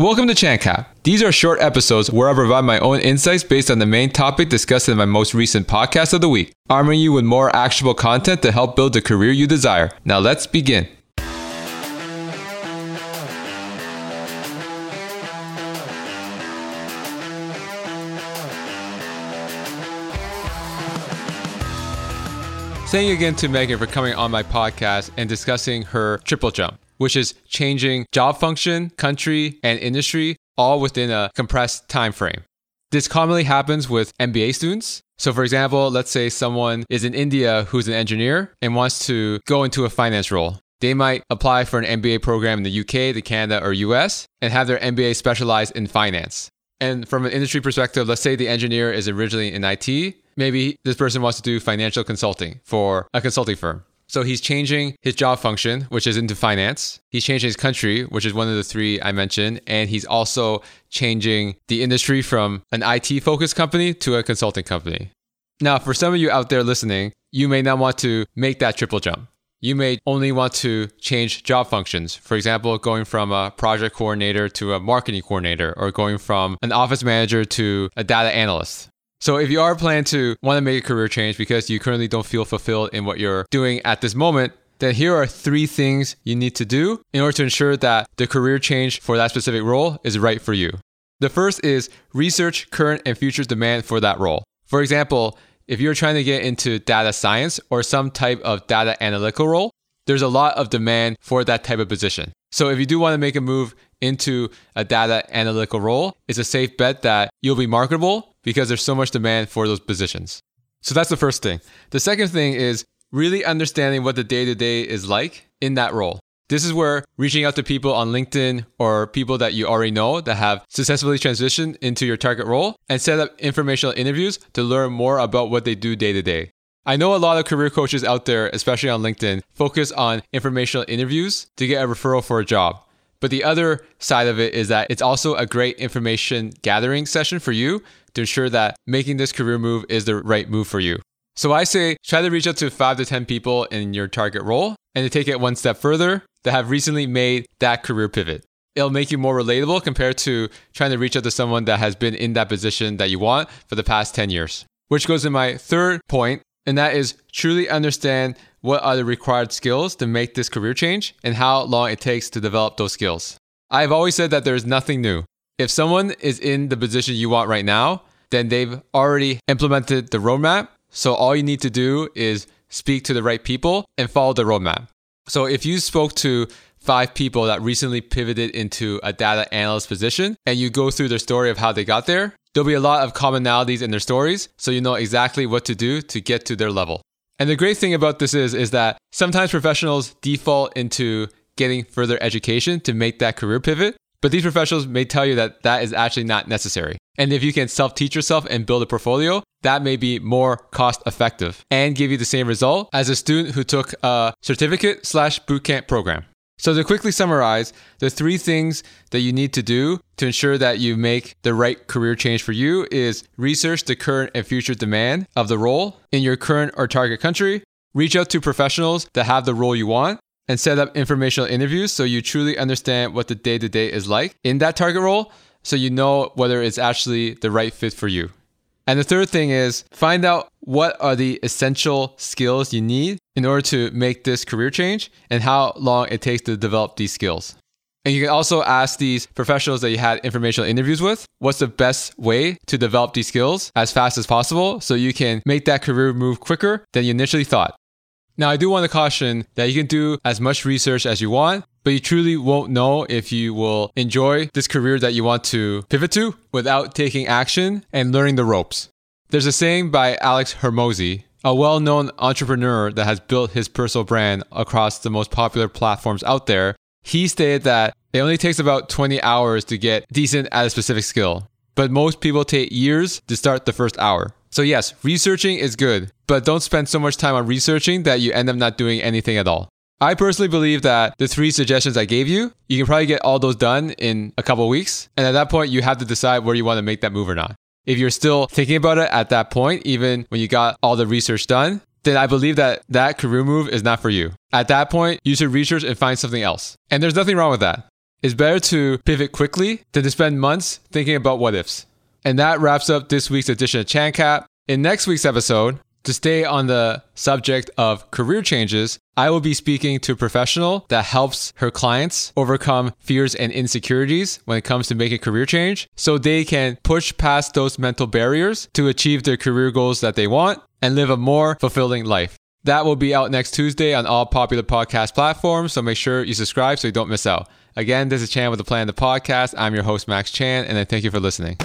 Welcome to ChanCap. These are short episodes where I provide my own insights based on the main topic discussed in my most recent podcast of the week, arming you with more actionable content to help build the career you desire. Now let's begin. Thank you again to Megan for coming on my podcast and discussing her triple jump, which is changing job function, country, and industry all within a compressed time frame. This commonly happens with MBA students. So, for example, let's say someone is in India who's an engineer and wants to go into a finance role. They might apply for an MBA program in the UK, the Canada, or US and have their MBA specialized in finance. And from an industry perspective, let's say the engineer is originally in IT maybe this person wants to do financial consulting for a consulting firm. So he's changing his job function, which is into finance. He's changing his country, which is one of the three I mentioned. And he's also changing the industry from an IT focused company to a consulting company. Now, for some of you out there listening, you may not want to make that triple jump. You may only want to change job functions. For example, going from a project coordinator to a marketing coordinator, or going from an office manager to a data analyst. So if you are planning to want to make a career change because you currently don't feel fulfilled in what you're doing at this moment, then here are three things you need to do in order to ensure that the career change for that specific role is right for you. The first is research current and future demand for that role. For example, if you're trying to get into data science or some type of data analytical role, there's a lot of demand for that type of position. So if you do want to make a move into a data analytical role, it's a safe bet that you'll be marketable because there's so much demand for those positions. So that's the first thing. The second thing is really understanding what the day to day is like in that role. This is where reaching out to people on LinkedIn or people that you already know that have successfully transitioned into your target role and set up informational interviews to learn more about what they do day to day. I know a lot of career coaches out there, especially on LinkedIn, focus on informational interviews to get a referral for a job. But the other side of it is that it's also a great information gathering session for you to ensure that making this career move is the right move for you. So I say try to reach out to five to 10 people in your target role and to take it one step further that have recently made that career pivot. It'll make you more relatable compared to trying to reach out to someone that has been in that position that you want for the past 10 years. Which goes to my third point, and that is truly understand what are the required skills to make this career change and how long it takes to develop those skills. I've always said that there's nothing new. If someone is in the position you want right now, then they've already implemented the roadmap. So all you need to do is speak to the right people and follow the roadmap. So if you spoke to five people that recently pivoted into a data analyst position and you go through their story of how they got there, there'll be a lot of commonalities in their stories. So you know exactly what to do to get to their level. And the great thing about this is, is that sometimes professionals default into getting further education to make that career pivot. But these professionals may tell you that that is actually not necessary. And if you can self teach yourself and build a portfolio, that may be more cost effective and give you the same result as a student who took a certificate slash bootcamp program. So, to quickly summarize, the three things that you need to do to ensure that you make the right career change for you is research the current and future demand of the role in your current or target country, reach out to professionals that have the role you want, and set up informational interviews so you truly understand what the day to day is like in that target role so you know whether it's actually the right fit for you. And the third thing is find out what are the essential skills you need in order to make this career change and how long it takes to develop these skills. And you can also ask these professionals that you had informational interviews with what's the best way to develop these skills as fast as possible so you can make that career move quicker than you initially thought. Now, I do want to caution that you can do as much research as you want, but you truly won't know if you will enjoy this career that you want to pivot to without taking action and learning the ropes. There's a saying by Alex Hormozi, a well known entrepreneur that has built his personal brand across the most popular platforms out there. He stated that it only takes about 20 hours to get decent at a specific skill, but most people take years to start the first hour. So, yes, researching is good, but don't spend so much time on researching that you end up not doing anything at all. I personally believe that the three suggestions I gave you, you can probably get all those done in a couple weeks. And at that point, you have to decide where you want to make that move or not. If you're still thinking about it at that point, even when you got all the research done, then I believe that that career move is not for you. At that point, you should research and find something else. And there's nothing wrong with that. It's better to pivot quickly than to spend months thinking about what ifs. And that wraps up this week's edition of ChanCap. In next week's episode, to stay on the subject of career changes, I will be speaking to a professional that helps her clients overcome fears and insecurities when it comes to making career change so they can push past those mental barriers to achieve their career goals that they want and live a more fulfilling life. That will be out next Tuesday on all popular podcast platforms, so make sure you subscribe so you don't miss out. Again, this is Chan with the Plan the Podcast. I'm your host, Max Chan, and I thank you for listening.